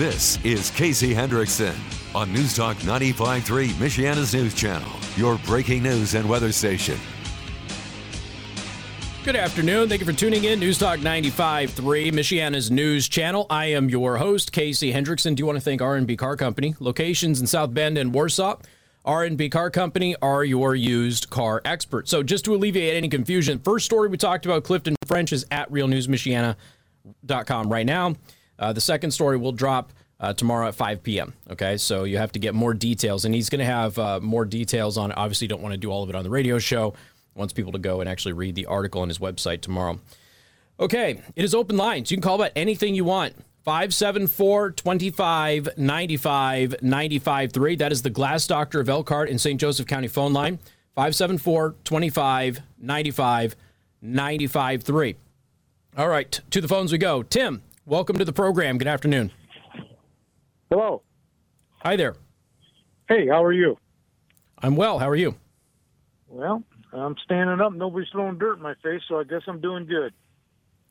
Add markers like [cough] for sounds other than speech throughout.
This is Casey Hendrickson on News Talk 95.3, Michiana's news channel, your breaking news and weather station. Good afternoon. Thank you for tuning in. News Talk 95.3, Michiana's news channel. I am your host, Casey Hendrickson. Do you want to thank R&B Car Company? Locations in South Bend and Warsaw. R&B Car Company are your used car experts. So just to alleviate any confusion, first story we talked about, Clifton French is at realnewsmichiana.com right now. Uh, the second story will drop uh, tomorrow at 5 p.m. Okay, so you have to get more details, and he's going to have uh, more details on. Obviously, don't want to do all of it on the radio show. Wants people to go and actually read the article on his website tomorrow. Okay, it is open lines. You can call about anything you want. 574 25 95 95 3. That is the Glass Doctor of Elkhart in St. Joseph County phone line. 574 25 95 95 3. All right, to the phones we go. Tim, welcome to the program. Good afternoon. Hello. Hi there. Hey, how are you? I'm well. How are you? Well, I'm standing up. Nobody's throwing dirt in my face, so I guess I'm doing good.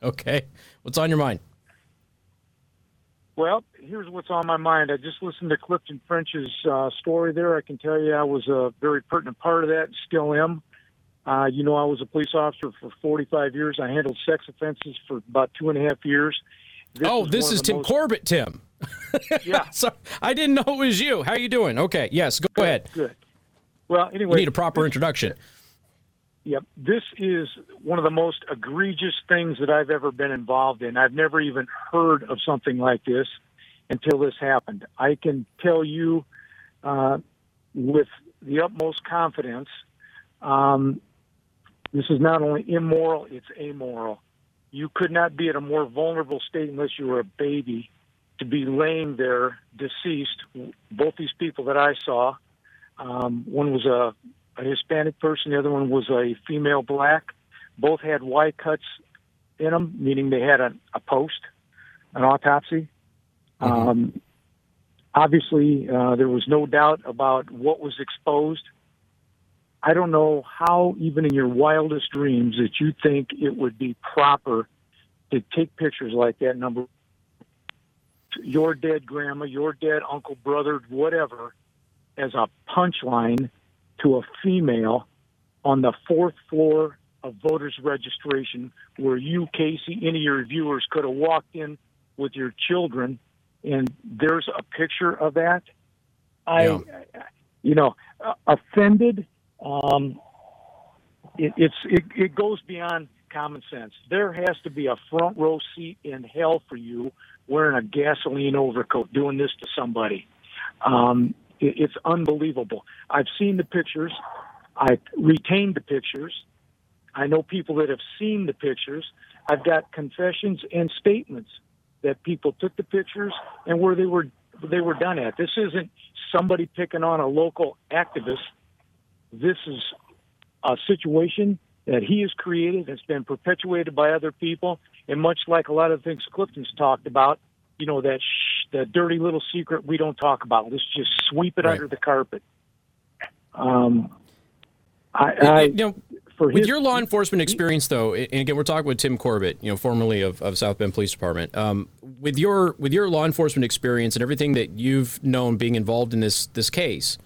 Okay. What's on your mind? Well, here's what's on my mind. I just listened to Clifton French's uh, story there. I can tell you I was a very pertinent part of that, and still am. Uh, you know, I was a police officer for 45 years. I handled sex offenses for about two and a half years. This oh, is this is Tim most... Corbett, Tim. [laughs] yeah. so I didn't know it was you. How are you doing? Okay. Yes. Go good, ahead. Good. Well, anyway, you need a proper introduction. Yep. This is one of the most egregious things that I've ever been involved in. I've never even heard of something like this until this happened. I can tell you uh, with the utmost confidence um, this is not only immoral, it's amoral. You could not be at a more vulnerable state unless you were a baby to be laying there deceased. Both these people that I saw, um, one was a a Hispanic person. The other one was a female black. Both had Y cuts in them, meaning they had a, a post, an autopsy. Mm-hmm. Um, obviously, uh, there was no doubt about what was exposed. I don't know how, even in your wildest dreams, that you think it would be proper to take pictures like that. Number, your dead grandma, your dead uncle, brother, whatever, as a punchline to a female on the fourth floor of voters registration where you, Casey, any of your viewers could have walked in with your children and there's a picture of that. I, yeah. you know, uh, offended. Um, it, it's it, it goes beyond common sense. There has to be a front row seat in hell for you wearing a gasoline overcoat doing this to somebody. Um, it's unbelievable. I've seen the pictures. I've retained the pictures. I know people that have seen the pictures. I've got confessions and statements that people took the pictures and where they were they were done at. This isn't somebody picking on a local activist. This is a situation that he has created that's been perpetuated by other people. And much like a lot of things Clifton's talked about, you know that sh- the dirty little secret we don't talk about. Let's just sweep it right. under the carpet. Um, I, I you know, with his, your law enforcement experience, though, and again, we're talking with Tim Corbett, you know, formerly of, of South Bend Police Department. Um, with your with your law enforcement experience and everything that you've known being involved in this this case,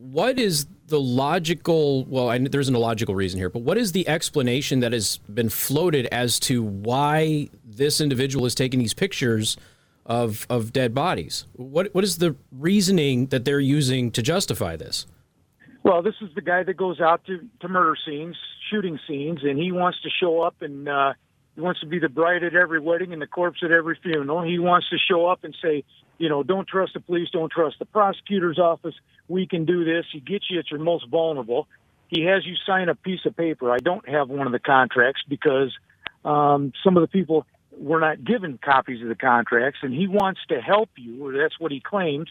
what is the logical? Well, I, there isn't a logical reason here, but what is the explanation that has been floated as to why this individual is taking these pictures of of dead bodies? What what is the reasoning that they're using to justify this? Well, this is the guy that goes out to to murder scenes, shooting scenes, and he wants to show up and uh, he wants to be the bride at every wedding and the corpse at every funeral. He wants to show up and say, you know, don't trust the police, don't trust the prosecutor's office. We can do this. He gets you at your most vulnerable. He has you sign a piece of paper. I don't have one of the contracts because um, some of the people were not given copies of the contracts, and he wants to help you, or that's what he claims.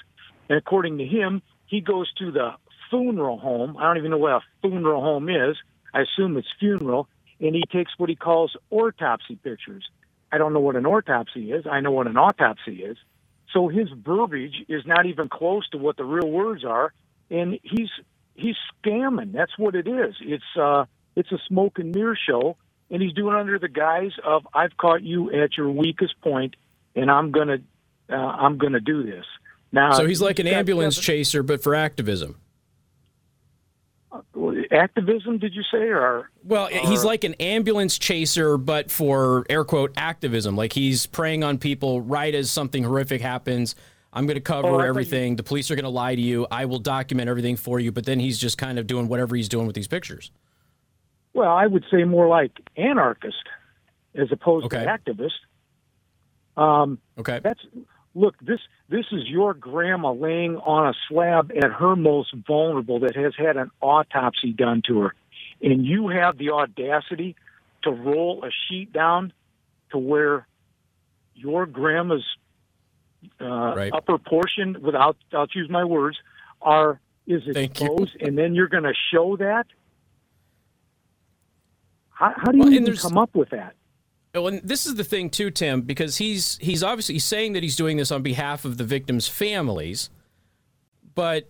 And according to him, he goes to the funeral home. I don't even know what a funeral home is. I assume it's funeral. And he takes what he calls autopsy pictures. I don't know what an autopsy is. I know what an autopsy is. So his verbiage is not even close to what the real words are, and he's he's scamming. That's what it is. It's uh it's a smoke and mirror show and he's doing it under the guise of I've caught you at your weakest point, and I'm going to uh, I'm to do this. Now, so he's like an ambulance chaser, but for activism. Activism, did you say, or well, he's like an ambulance chaser, but for air quote activism. Like he's preying on people right as something horrific happens. I'm going to cover oh, everything. You... The police are going to lie to you. I will document everything for you. But then he's just kind of doing whatever he's doing with these pictures. Well, I would say more like anarchist as opposed okay. to activist. Um, okay. That's look. This this is your grandma laying on a slab at her most vulnerable that has had an autopsy done to her, and you have the audacity to roll a sheet down to where your grandma's uh, right. upper portion, without I'll choose my words, are is exposed, and then you're going to show that. How, how do you well, even come up with that? Well, and this is the thing too, Tim, because he's he's obviously he's saying that he's doing this on behalf of the victims' families, but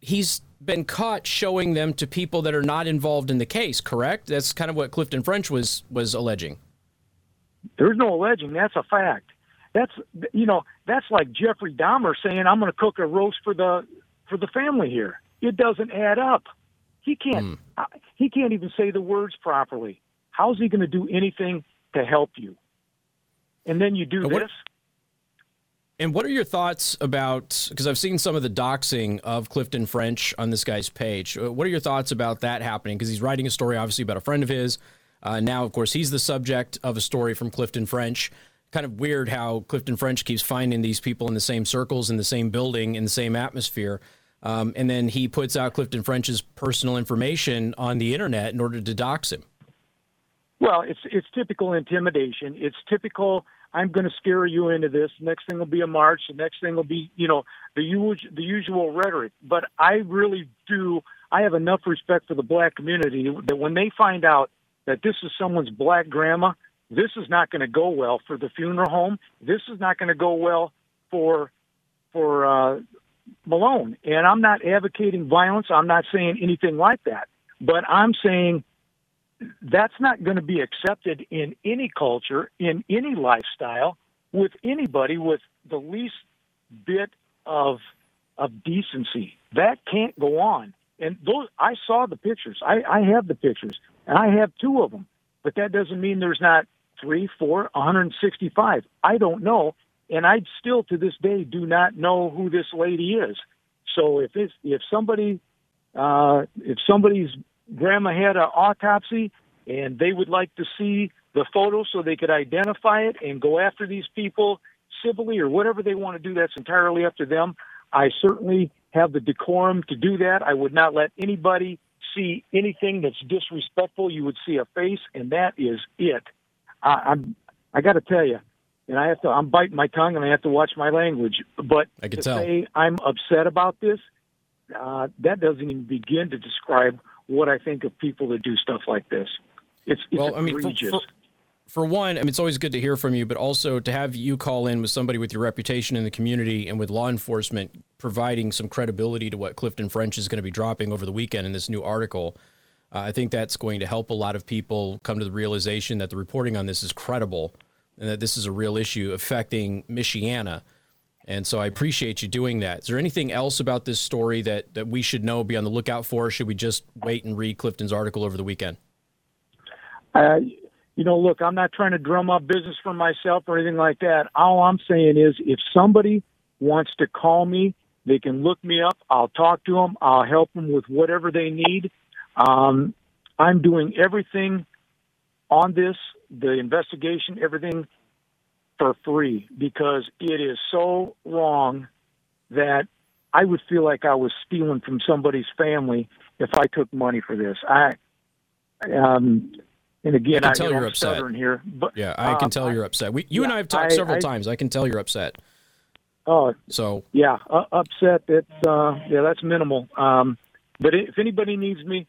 he's been caught showing them to people that are not involved in the case. Correct? That's kind of what Clifton French was was alleging. There's no alleging. That's a fact. That's you know that's like Jeffrey Dahmer saying I'm going to cook a roast for the for the family here. It doesn't add up. He can't. Mm. He can't even say the words properly. How's he going to do anything to help you? And then you do and this. What, and what are your thoughts about? Because I've seen some of the doxing of Clifton French on this guy's page. Uh, what are your thoughts about that happening? Because he's writing a story, obviously, about a friend of his. Uh, now, of course, he's the subject of a story from Clifton French kind of weird how Clifton French keeps finding these people in the same circles, in the same building, in the same atmosphere. Um, and then he puts out Clifton French's personal information on the internet in order to dox him. Well, it's it's typical intimidation. It's typical. I'm going to scare you into this. Next thing will be a march. The next thing will be, you know, the usual the usual rhetoric. But I really do. I have enough respect for the black community that when they find out that this is someone's black grandma, this is not going to go well for the funeral home. This is not going to go well for for uh, Malone. And I'm not advocating violence. I'm not saying anything like that. But I'm saying that's not going to be accepted in any culture, in any lifestyle, with anybody with the least bit of of decency. That can't go on. And those I saw the pictures. I, I have the pictures, and I have two of them. But that doesn't mean there's not three, four, 165. I don't know, and I still to this day do not know who this lady is. So if it's if somebody uh, if somebody's grandma had an autopsy and they would like to see the photo so they could identify it and go after these people civilly or whatever they want to do, that's entirely up to them. I certainly have the decorum to do that. I would not let anybody see anything that's disrespectful. You would see a face, and that is it. I, I'm I got to tell you, and I have to. I'm biting my tongue, and I have to watch my language. But I can to tell. say I'm upset about this, uh, that doesn't even begin to describe what I think of people that do stuff like this. It's, it's well, egregious. I mean, for, for, for one, I mean, it's always good to hear from you, but also to have you call in with somebody with your reputation in the community and with law enforcement providing some credibility to what Clifton French is going to be dropping over the weekend in this new article. Uh, I think that's going to help a lot of people come to the realization that the reporting on this is credible and that this is a real issue affecting Michiana. And so I appreciate you doing that. Is there anything else about this story that, that we should know, be on the lookout for? should we just wait and read Clifton's article over the weekend? Uh, you know, look, I'm not trying to drum up business for myself or anything like that. All I'm saying is if somebody wants to call me, they can look me up. I'll talk to them. I'll help them with whatever they need. Um, I'm doing everything on this, the investigation, everything for free because it is so wrong that I would feel like I was stealing from somebody's family if I took money for this. I, um, and again, I can tell I, you're upset. Here, but yeah, I can tell uh, you're upset. We, you yeah, and I have talked I, several I, times. I can tell you're upset. Oh, so yeah, uh, upset. It's uh, yeah, that's minimal. Um, but if anybody needs me,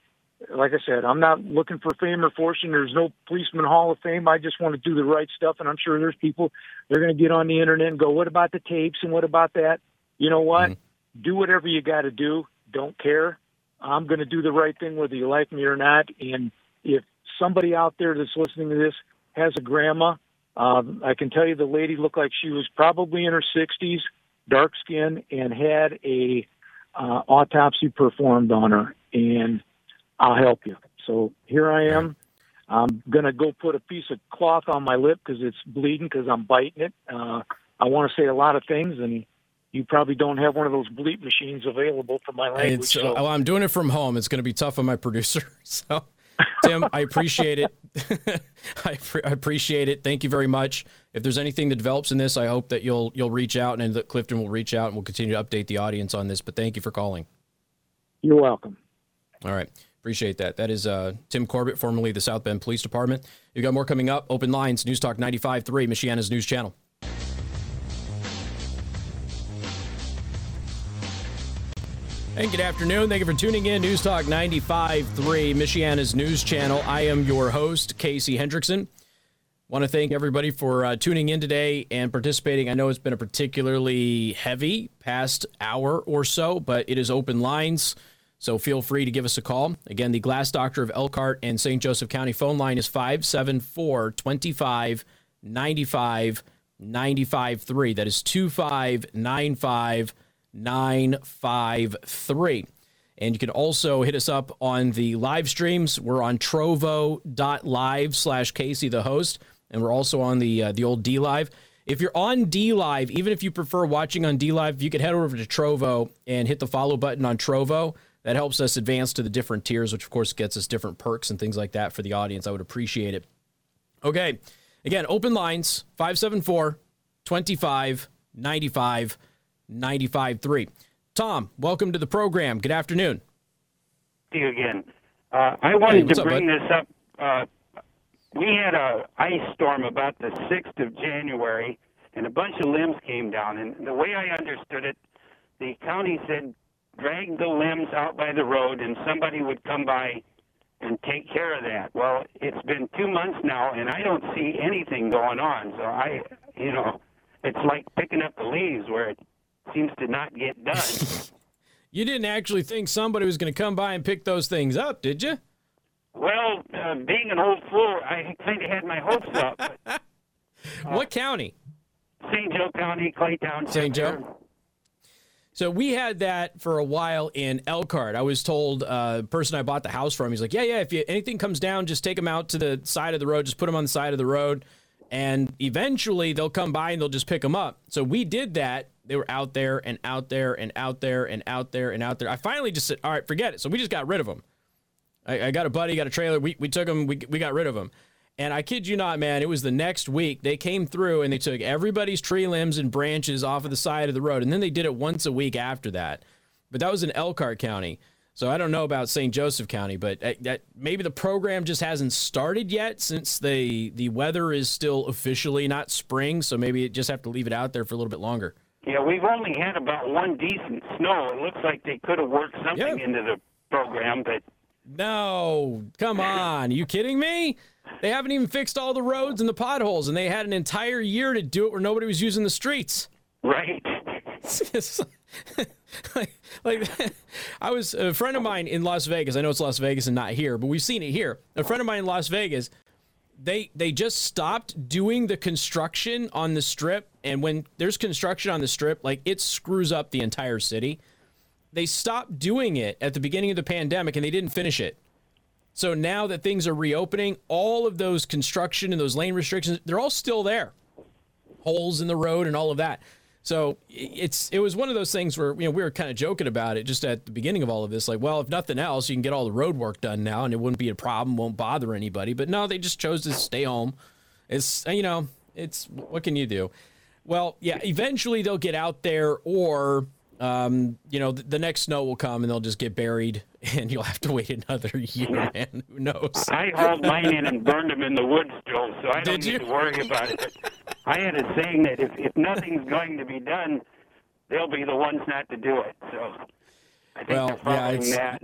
like I said, I'm not looking for fame or fortune. There's no policeman hall of fame. I just want to do the right stuff, and I'm sure there's people they're going to get on the internet and go, "What about the tapes and what about that?" You know what? Mm-hmm. Do whatever you got to do. Don't care. I'm going to do the right thing whether you like me or not. And if somebody out there that's listening to this has a grandma Um, I can tell you the lady looked like she was probably in her 60s, dark skin, and had a uh, autopsy performed on her. And I'll help you. So here I am. I'm gonna go put a piece of cloth on my lip because it's bleeding because I'm biting it. Uh, I want to say a lot of things, and you probably don't have one of those bleep machines available for my language. It's, so. uh, well, I'm doing it from home. It's going to be tough on my producer. [laughs] So, Tim, I appreciate it. [laughs] I, pre- I appreciate it. Thank you very much. If there's anything that develops in this, I hope that you'll you'll reach out and that Clifton will reach out and we'll continue to update the audience on this. But thank you for calling. You're welcome. All right. Appreciate that. That is uh, Tim Corbett, formerly the South Bend Police Department. You've got more coming up. Open lines, News Talk 95.3, Michiana's news channel. And good afternoon. Thank you for tuning in. News Talk 95.3, Michiana's news channel. I am your host, Casey Hendrickson. Want to thank everybody for uh, tuning in today and participating. I know it's been a particularly heavy past hour or so, but it is open lines. So feel free to give us a call. Again, the Glass Doctor of Elkhart and St. Joseph County phone line is 574 25 95 95 3. That is 2595 953. And you can also hit us up on the live streams. We're on trovo.live slash Casey the host. And we're also on the uh, the old D Live. If you're on D Live, even if you prefer watching on D Live, you could head over to Trovo and hit the follow button on Trovo. That helps us advance to the different tiers, which of course gets us different perks and things like that for the audience. I would appreciate it. Okay. Again, open lines 574 25 95 95 3. Tom, welcome to the program. Good afternoon. See you again. Uh, I wanted what's to bring this up. Uh, we had a ice storm about the 6th of January, and a bunch of limbs came down. And the way I understood it, the county said drag the limbs out by the road, and somebody would come by and take care of that. Well, it's been two months now, and I don't see anything going on. So I, you know, it's like picking up the leaves where it seems to not get done. [laughs] You didn't actually think somebody was going to come by and pick those things up, did you? Well, uh, being an old fool, I kind of had my hopes up. But [laughs] what county? St. Joe County, Clay Township. St. Joe? So we had that for a while in Elkhart. I was told uh, person I bought the house from, he's like, yeah, yeah, if you, anything comes down, just take them out to the side of the road, just put them on the side of the road, and eventually they'll come by and they'll just pick them up. So we did that. They were out there and out there and out there and out there and out there. I finally just said, all right, forget it. So we just got rid of them. I, I got a buddy, got a trailer. We, we took them, we, we got rid of them. And I kid you not, man, it was the next week. They came through and they took everybody's tree limbs and branches off of the side of the road. And then they did it once a week after that. But that was in Elkhart County. So I don't know about St. Joseph County, but that, maybe the program just hasn't started yet since the the weather is still officially not spring. So maybe it just have to leave it out there for a little bit longer. Yeah, we've only had about one decent snow. It looks like they could have worked something Yeah. into the program, but No, come on. Are you kidding me? They haven't even fixed all the roads and the potholes, and they had an entire year to do it where nobody was using the streets. right. [laughs] Like, like [laughs] I was a friend of mine in Las Vegas. I know it's Las Vegas and not here, but we've seen it here. A friend of mine in Las Vegas, they they just stopped doing the construction on the strip, and when there's construction on the strip, like it screws up the entire city. They stopped doing it at the beginning of the pandemic, and they didn't finish it. So now that things are reopening, all of those construction and those lane restrictions, they're all still there. Holes in the road and all of that. So it's it was one of those things where you know we were kind of joking about it just at the beginning of all of this, like, well, if nothing else, you can get all the road work done now, and it wouldn't be a problem, won't bother anybody. But no, they just chose to stay home. It's you know, it's what can you do? Well, yeah, eventually they'll get out there, or um, you know, the, the next snow will come and they'll just get buried, [laughs] and you'll have to wait another year, man. Who knows? I hauled mine in and burned them in the woods, Joe, so I don't Did need to worry about it. I had a saying that if, if nothing's going to be done, they'll be the ones not to do it. So I think Well, they're yeah, following it's- that.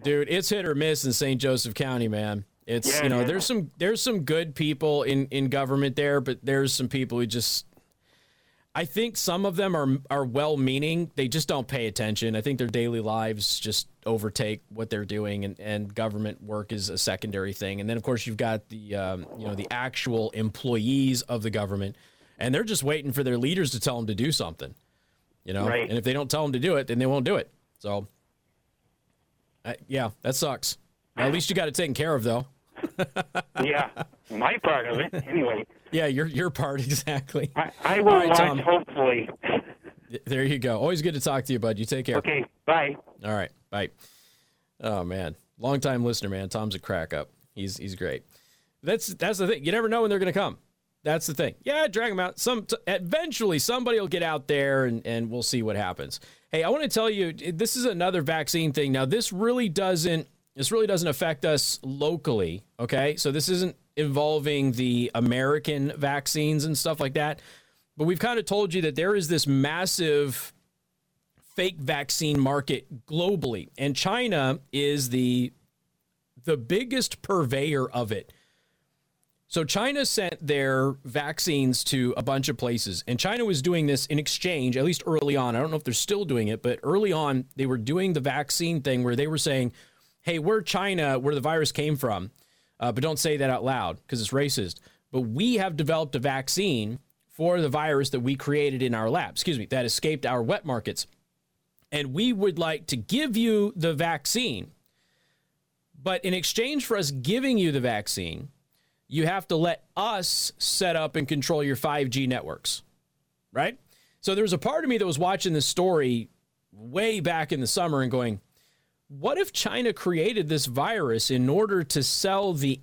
[laughs] dude it's hit or miss in st joseph county man it's Yeah, you know is. there's some there's some good people in in government there but there's some people who just I think some of them are are well-meaning. They just don't pay attention. I think their daily lives just overtake what they're doing, and, and government work is a secondary thing. And then, of course, you've got the um, you know the actual employees of the government, and they're just waiting for their leaders to tell them to do something. You know, Right. and if they don't tell them to do it, then they won't do it. So, uh, yeah, that sucks. At [sighs] least you got it taken care of, though. [laughs] yeah, my part of it. Anyway, [laughs] Yeah, your your part [laughs] exactly. I, I will right, watch. Tom. Hopefully. There you go. Always good to talk to you, bud. You take care. Okay. Bye. All right. Bye. Oh man. Long time listener, man. Tom's a crack up. He's he's great. That's that's the thing. You never know when they're gonna come. That's the thing. Yeah, drag them out. Some eventually somebody will get out there and, and we'll see what happens. Hey, I want to tell you this is another vaccine thing. Now, this really doesn't this really doesn't affect us locally. Okay. So this isn't involving the American vaccines and stuff like that. But we've kind of told you that there is this massive fake vaccine market globally, and China is the the biggest purveyor of it. So China sent their vaccines to a bunch of places, and China was doing this in exchange, at least early on. I don't know if they're still doing it, but early on they were doing the vaccine thing where they were saying, "Hey, we're China, where the virus came from, uh, but don't say that out loud because it's racist. But we have developed a vaccine for the virus that we created in our lab. Excuse me, that escaped our wet markets." and we would like to give you the vaccine. But in exchange for us giving you the vaccine, you have to let us set up and control your 5G networks, right? So there was a part of me that was watching this story way back in the summer and going, what if China created this virus in order to sell the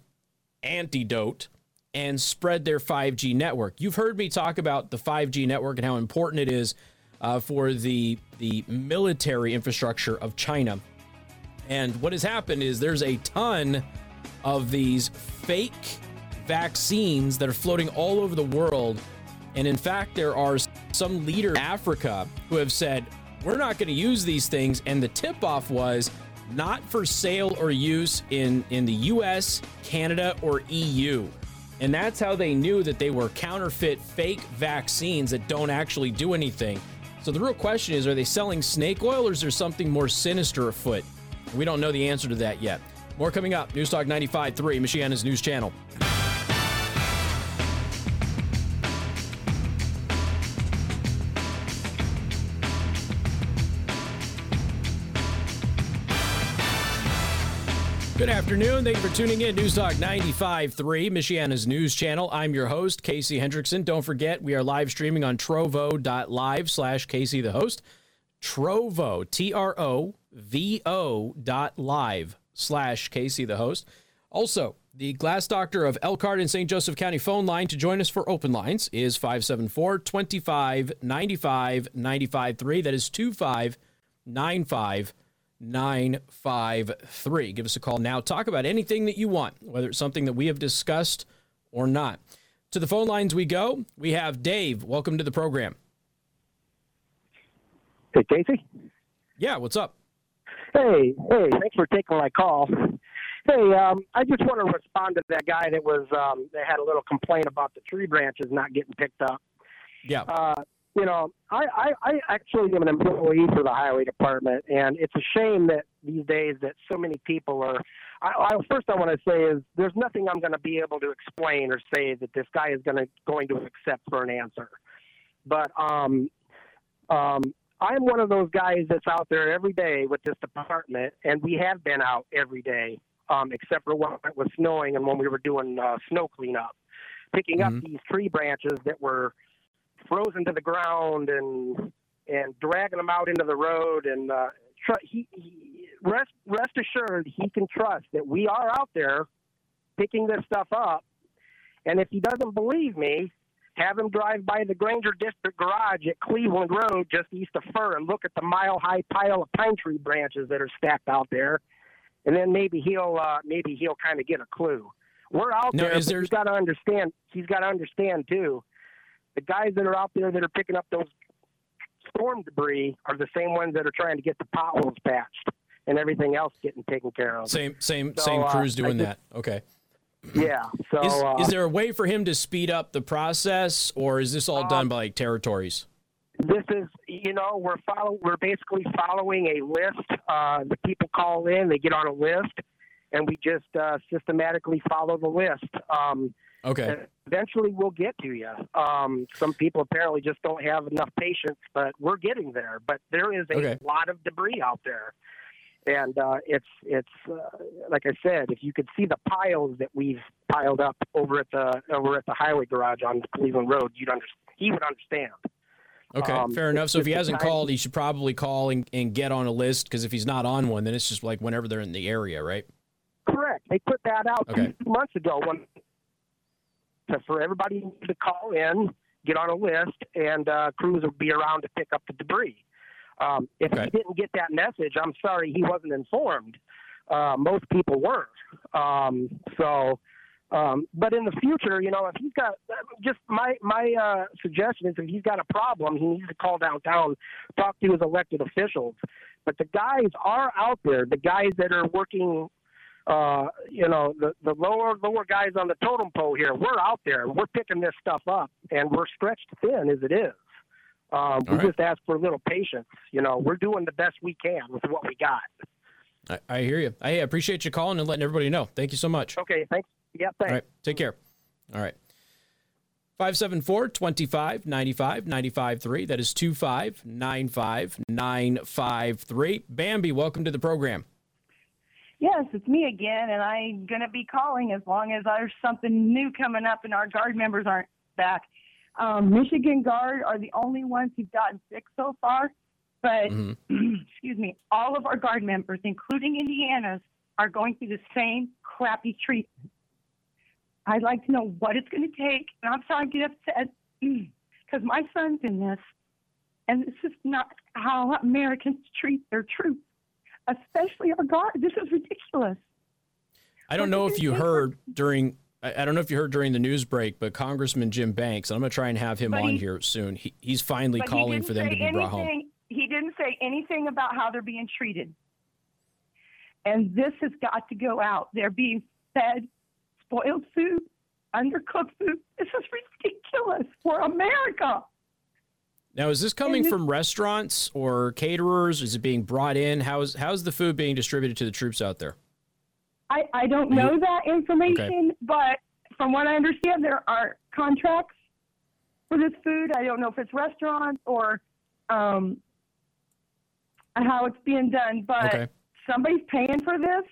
antidote and spread their 5G network? You've heard me talk about the 5G network and how important it is uh, for the the military infrastructure of China. And what has happened is there's a ton of these fake vaccines that are floating all over the world. And in fact, there are some leaders in Africa who have said, we're not going to use these things. And the tip off was not for sale or use in, in the US, Canada, or EU. And that's how they knew that they were counterfeit fake vaccines that don't actually do anything. So the real question is are they selling snake oil or is there something more sinister afoot? We don't know the answer to that yet. More coming up. News Talk 95.3, Michiana's news channel. Good afternoon. Thank you for tuning in. News Talk 95.3, Michiana's news channel. I'm your host, Casey Hendrickson. Don't forget, we are live streaming on trovo.live slash Casey the host. Trovo, T R O V O dot live slash Casey the host. Also, the Glass Doctor of Elkhart and St. Joseph County phone line to join us for open lines is 574 25 95 95 3. That is 2595 953. Give us a call now. Talk about anything that you want, whether it's something that we have discussed or not. To the phone lines we go. We have Dave. Welcome to the program. Hey, Casey. Yeah, what's up? Hey, hey, thanks for taking my call. Hey, um, I just want to respond to that guy that was um, that had a little complaint about the tree branches not getting picked up. Yeah. Uh, you know, I, I, I actually am an employee for the highway department, and it's a shame that these days that so many people are. I, I first I want to say is there's nothing I'm going to be able to explain or say that this guy is going to going to accept for an answer. But um, um, I'm one of those guys that's out there every day with this department, and we have been out every day, um, except for when it was snowing and when we were doing uh, snow cleanup, picking Mhm. up these tree branches that were frozen to the ground and and dragging them out into the road. And uh, tr- he, he rest rest assured, he can trust that we are out there picking this stuff up. And if he doesn't believe me, have him drive by the Granger District Garage at Cleveland Road, just east of Fir, and look at the mile high pile of pine tree branches that are stacked out there. And then maybe he'll uh, maybe he'll kind of get a clue. We're out Now, there. there- He's got to understand. He's got to understand too. The guys that are out there that are picking up those storm debris are the same ones that are trying to get the potholes patched and everything else getting taken care of. Same same So, same uh, crews doing I that. Okay. Yeah. So Is, uh, is there a way for him to speed up the process, or is this all Um, done by like territories? this is you know we're follow we're basically following a list. Uh, the people call in, they get on a list, and we just uh, systematically follow the list. Um, Okay. eventually, we'll get to you. Um, some people apparently just don't have enough patience, but we're getting there. But there is a Okay. lot of debris out there, and uh, it's it's uh, like I said, if you could see the piles that we've piled up over at the over at the highway garage on Cleveland Road, you'd under, he would understand. Okay, Um, fair enough. So if he hasn't time- called, he should probably call and, and get on a list because if he's not on one, then it's just like whenever they're in the area, right? Correct. They put that out Okay. two months ago when for everybody to call in, get on a list, and uh, crews will be around to pick up the debris. Um, if Okay. he didn't get that message, I'm sorry he wasn't informed. Uh, most people weren't. Um, so, um, but in the future, you know, if he's got just my my uh, suggestion is if he's got a problem, he needs to call downtown, talk to his elected officials. But the guys are out there. The guys that are working uh, you know, the, the lower lower guys on the totem pole here, we're out there. We're picking this stuff up, and we're stretched thin as it is. Um, we right. just ask for a little patience. You know, we're doing the best we can with what we got. I, I hear you. I appreciate you calling and letting everybody know. Thank you so much. Okay, thanks. Yeah, thanks. All right, take care. All right. 574 25 95 95 3. That is 25 95 953. Bambi, welcome to the program. Yes, it's me again, and I'm going to be calling as long as there's something new coming up and our guard members aren't back. Um, Michigan Guard are the only ones who've gotten sick so far, but Mhm. [clears throat] excuse me, all of our guard members, including Indiana's, are going through the same crappy treatment. I'd like to know what it's going to take, and I'm sorry to get upset [clears throat] because my son's in this, and this is not how Americans treat their troops especially our guard. This is ridiculous. I don't know if you heard during. I don't know if you heard during the news break, but Congressman Jim Banks, and I'm going to try and have him But on he- here soon. He, he's finally But he calling for them to be brought home. anything- He didn't say anything about how they're being treated. And this has got to go out. They're being fed spoiled food, undercooked food. This is ridiculous for America. Now, is this coming from restaurants or caterers? Is it being brought in? How's how's the food being distributed to the troops out there? I, I don't know that information, but from what I understand, there are contracts for this food. I don't know if it's restaurants or um, how it's being done, but Okay. somebody's paying for this,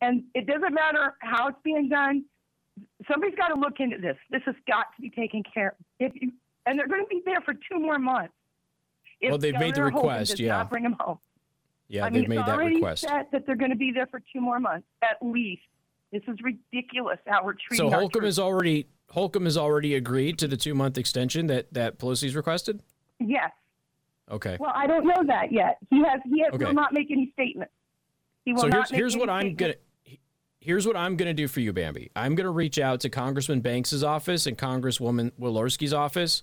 and it doesn't matter how it's being done. Somebody's got to look into this. This has got to be taken care of. If you, and they're going to be there for two more months. If Well, they've made the Governor request, does yeah. Not bring them home. Yeah, I they've made it's that already request. set that they're going to be there for two more months at least. This is ridiculous how we're treating So Holcomb has already Holcomb has already agreed to the two month extension that that Pelosi's requested. Yes. Okay. Well, I don't know that yet. He has. He has, Okay. will not make any statements. He will So here's here's what I'm gonna here's what I'm gonna do for you, Bambi. I'm gonna reach out to Congressman Banks's office and Congresswoman Walorski's office,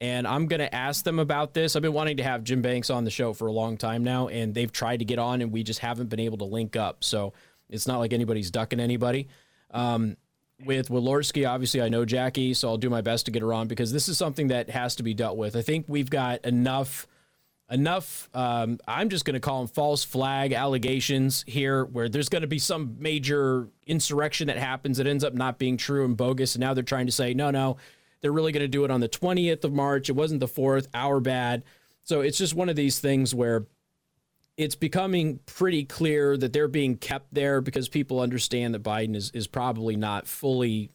and I'm gonna ask them about this. I've been wanting to have Jim Banks on the show for a long time now, and they've tried to get on, and we just haven't been able to link up. So it's not like anybody's ducking anybody. Um, with Walorski, obviously, I know Jackie, so I'll do my best to get her on because this is something that has to be dealt with. I think we've got enough enough um, i'm just going to call them false flag allegations here where there's going to be some major insurrection that happens that ends up not being true and bogus and now they're trying to say no no they're really going to do it on the 20th of march it wasn't the 4th our bad so it's just one of these things where it's becoming pretty clear that they're being kept there because people understand that biden is, is probably not fully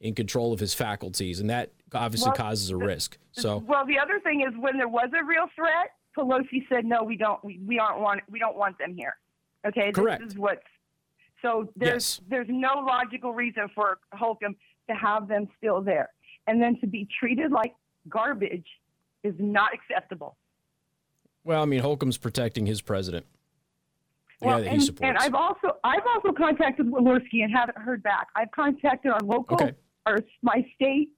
in control of his faculties and that obviously Well, causes a risk so Well, the other thing is when there was a real threat, Pelosi said, "No, we don't. We, we aren't want. We don't want them here." Okay. Correct. This is what's. So there's Yes. there's no logical reason for Holcomb to have them still there, and then to be treated like garbage is not acceptable. Well, I mean, Holcomb's protecting his president, the Well, guy that and, he supports. and I've also I've also contacted Walorski and haven't heard back. I've contacted our local, Okay. our my state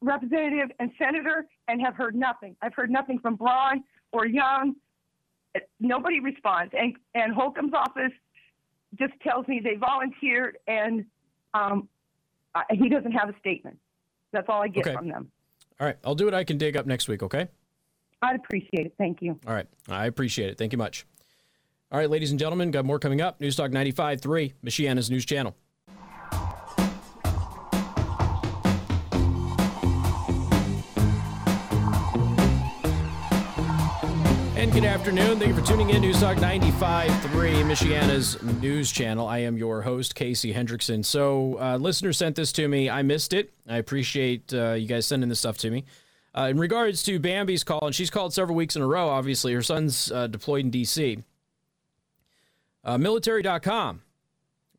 representative and senator, and have heard nothing. I've heard nothing from Braun or Young. Nobody responds, and and Holcomb's office just tells me they volunteered, and um, he doesn't have a statement. That's all I get Okay. from them. All right, I'll do what I can dig up next week. Okay. I'd appreciate it. Thank you. All right. I appreciate it. Thank you much. All right, ladies and gentlemen, got more coming up. News Talk 95.3, Michiana's news channel. Good afternoon. Thank you for tuning in. To News Talk 95.3, Michiana's news channel. I am your host, Casey Hendrickson. So, uh, listener sent this to me. I missed it. I appreciate uh, you guys sending this stuff to me. Uh, in regards to Bambi's call, and she's called several weeks in a row, obviously, her son's uh, deployed in D.C. Uh, military.com.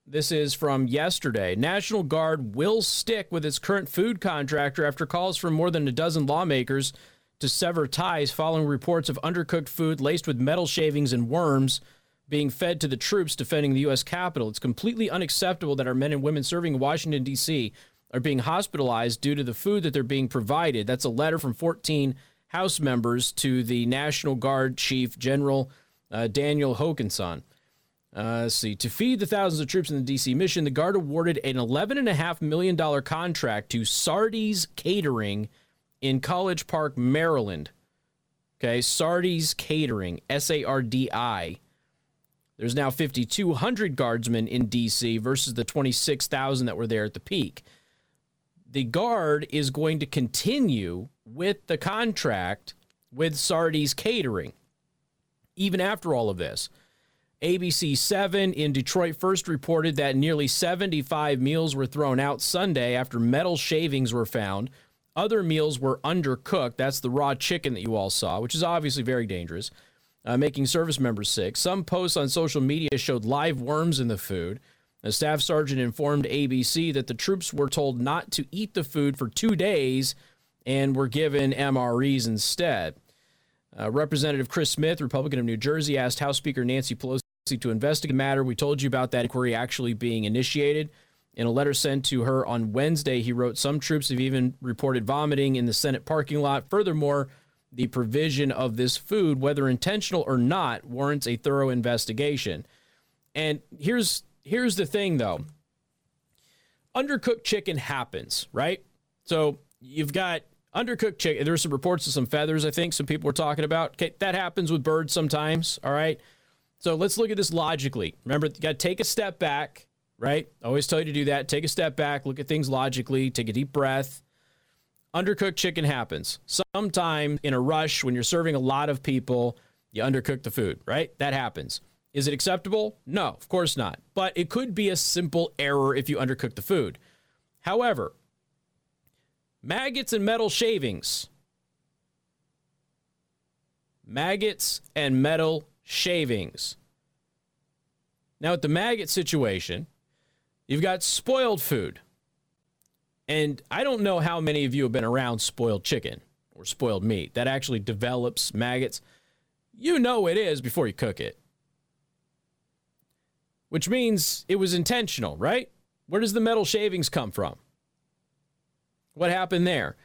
This is from yesterday. National Guard will stick with its current food contractor after calls from more than a dozen lawmakers to sever ties following reports of undercooked food laced with metal shavings and worms being fed to the troops defending the U.S. Capitol. It's completely unacceptable that our men and women serving in Washington, D.C. are being hospitalized due to the food that they're being provided. That's a letter from 14 House members to the National Guard Chief General uh, Daniel Hokanson. Uh, see. To feed the thousands of troops in the D.C. mission, the Guard awarded an $11.5 million contract to Sardi's Catering in College Park, Maryland. Okay, Sardi's Catering, S A R D I. There's now 5,200 guardsmen in D.C. versus the 26,000 that were there at the peak. The Guard is going to continue with the contract with Sardi's Catering, even after all of this. ABC 7 in Detroit first reported that nearly 75 meals were thrown out Sunday after metal shavings were found. Other meals were undercooked. That's the raw chicken that you all saw, which is obviously very dangerous, uh, making service members sick. Some posts on social media showed live worms in the food. A staff sergeant informed ABC that the troops were told not to eat the food for two days and were given MREs instead. Uh, Representative Chris Smith, Republican of New Jersey, asked House Speaker Nancy Pelosi to investigate the matter. We told you about that inquiry actually being initiated. In a letter sent to her on Wednesday, he wrote, Some troops have even reported vomiting in the Senate parking lot. Furthermore, the provision of this food, whether intentional or not, warrants a thorough investigation. And here's here's the thing though. Undercooked chicken happens, right? So you've got undercooked chicken. There's some reports of some feathers, I think some people were talking about. Okay, that happens with birds sometimes, all right? So let's look at this logically. Remember, you got to take a step back, right? I always tell you to do that. Take a step back, look at things logically, take a deep breath. Undercooked chicken happens. Sometime in a rush when you're serving a lot of people, you undercook the food, right? That happens. Is it acceptable? No, of course not. But it could be a simple error if you undercook the food. However, maggots and metal shavings. Maggots and metal shavings. Now, with the maggot situation, you've got spoiled food. And I don't know how many of you have been around spoiled chicken or spoiled meat that actually develops maggots. You know it is before you cook it. Which means it was intentional, right? Where does the metal shavings come from? What happened there?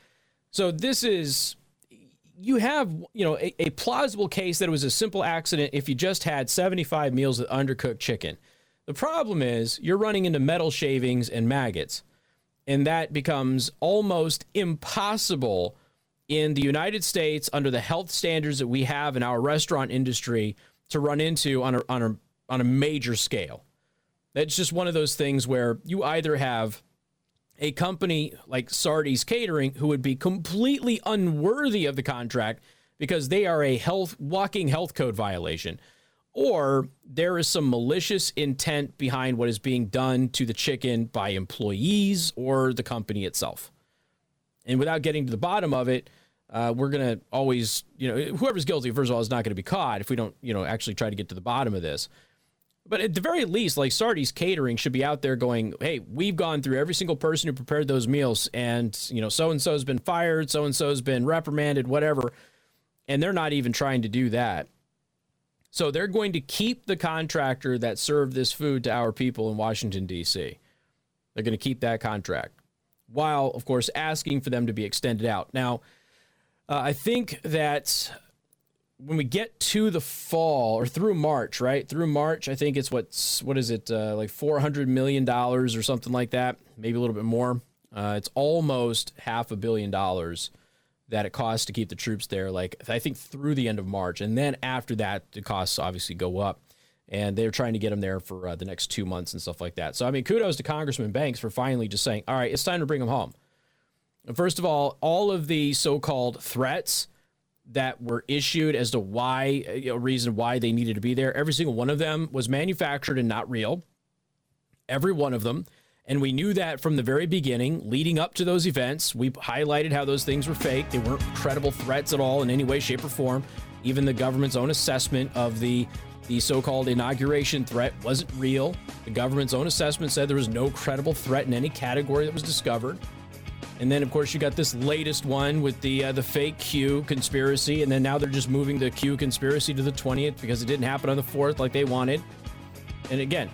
So this is you have you know a, a, plausible case that it was a simple accident if you just had 75 meals of undercooked chicken the problem is you're running into metal shavings and maggots and that becomes almost impossible in the united states under the health standards that we have in our restaurant industry to run into on a, on a, on a major scale. That's just one of those things where you either have a company like Sardi's Catering who would be completely unworthy of the contract because they are a health walking health code violation or there is some malicious intent behind what is being done to the chicken by employees or the company itself. And without getting to the bottom of it, uh, we're going to always, you know, whoever's guilty, first of all, is not going to be caught if we don't, you know, actually try to get to the bottom of this. But at the very least, like Sardi's Catering should be out there going, hey, we've gone through every single person who prepared those meals, and you know, so and so's been fired, so and so's been reprimanded, whatever. And they're not even trying to do that. So they're going to keep the contractor that served this food to our people in Washington, D.C. They're going to keep that contract while, of course, asking for them to be extended out. Now, uh, I think that when we get to the fall or through March, right? Through March, I think it's what's what is it uh, like four hundred million dollars or something like that, maybe a little bit more. Uh, it's almost half a billion dollars that it costs to keep the troops there. Like I think through the end of March, and then after that, the costs obviously go up. And they're trying to get them there for uh, the next two months and stuff like that. So I mean, kudos to Congressman Banks for finally just saying, "All right, it's time to bring them home." First of all, all of the so-called threats that were issued as to why, you know, reason why they needed to be there, every single one of them was manufactured and not real. Every one of them. And we knew that from the very beginning, leading up to those events. We highlighted how those things were fake. They weren't credible threats at all in any way, shape, or form. Even the government's own assessment of the the so-called inauguration threat wasn't real. The government's own assessment said there was no credible threat in any category that was discovered. And then, of course, you got this latest one with the uh, the fake Q conspiracy, and then now they're just moving the Q conspiracy to the 20th because it didn't happen on the 4th like they wanted. And again,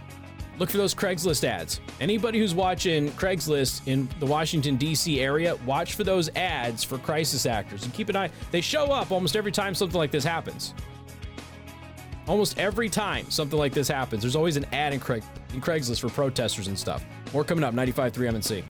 look for those Craigslist ads. Anybody who's watching Craigslist in the Washington, D.C. area, watch for those ads for crisis actors and keep an eye. They show up almost every time something like this happens. Almost every time something like this happens, there's always an ad in, Craig, in Craigslist for protesters and stuff. More coming up, 95.3 MNC.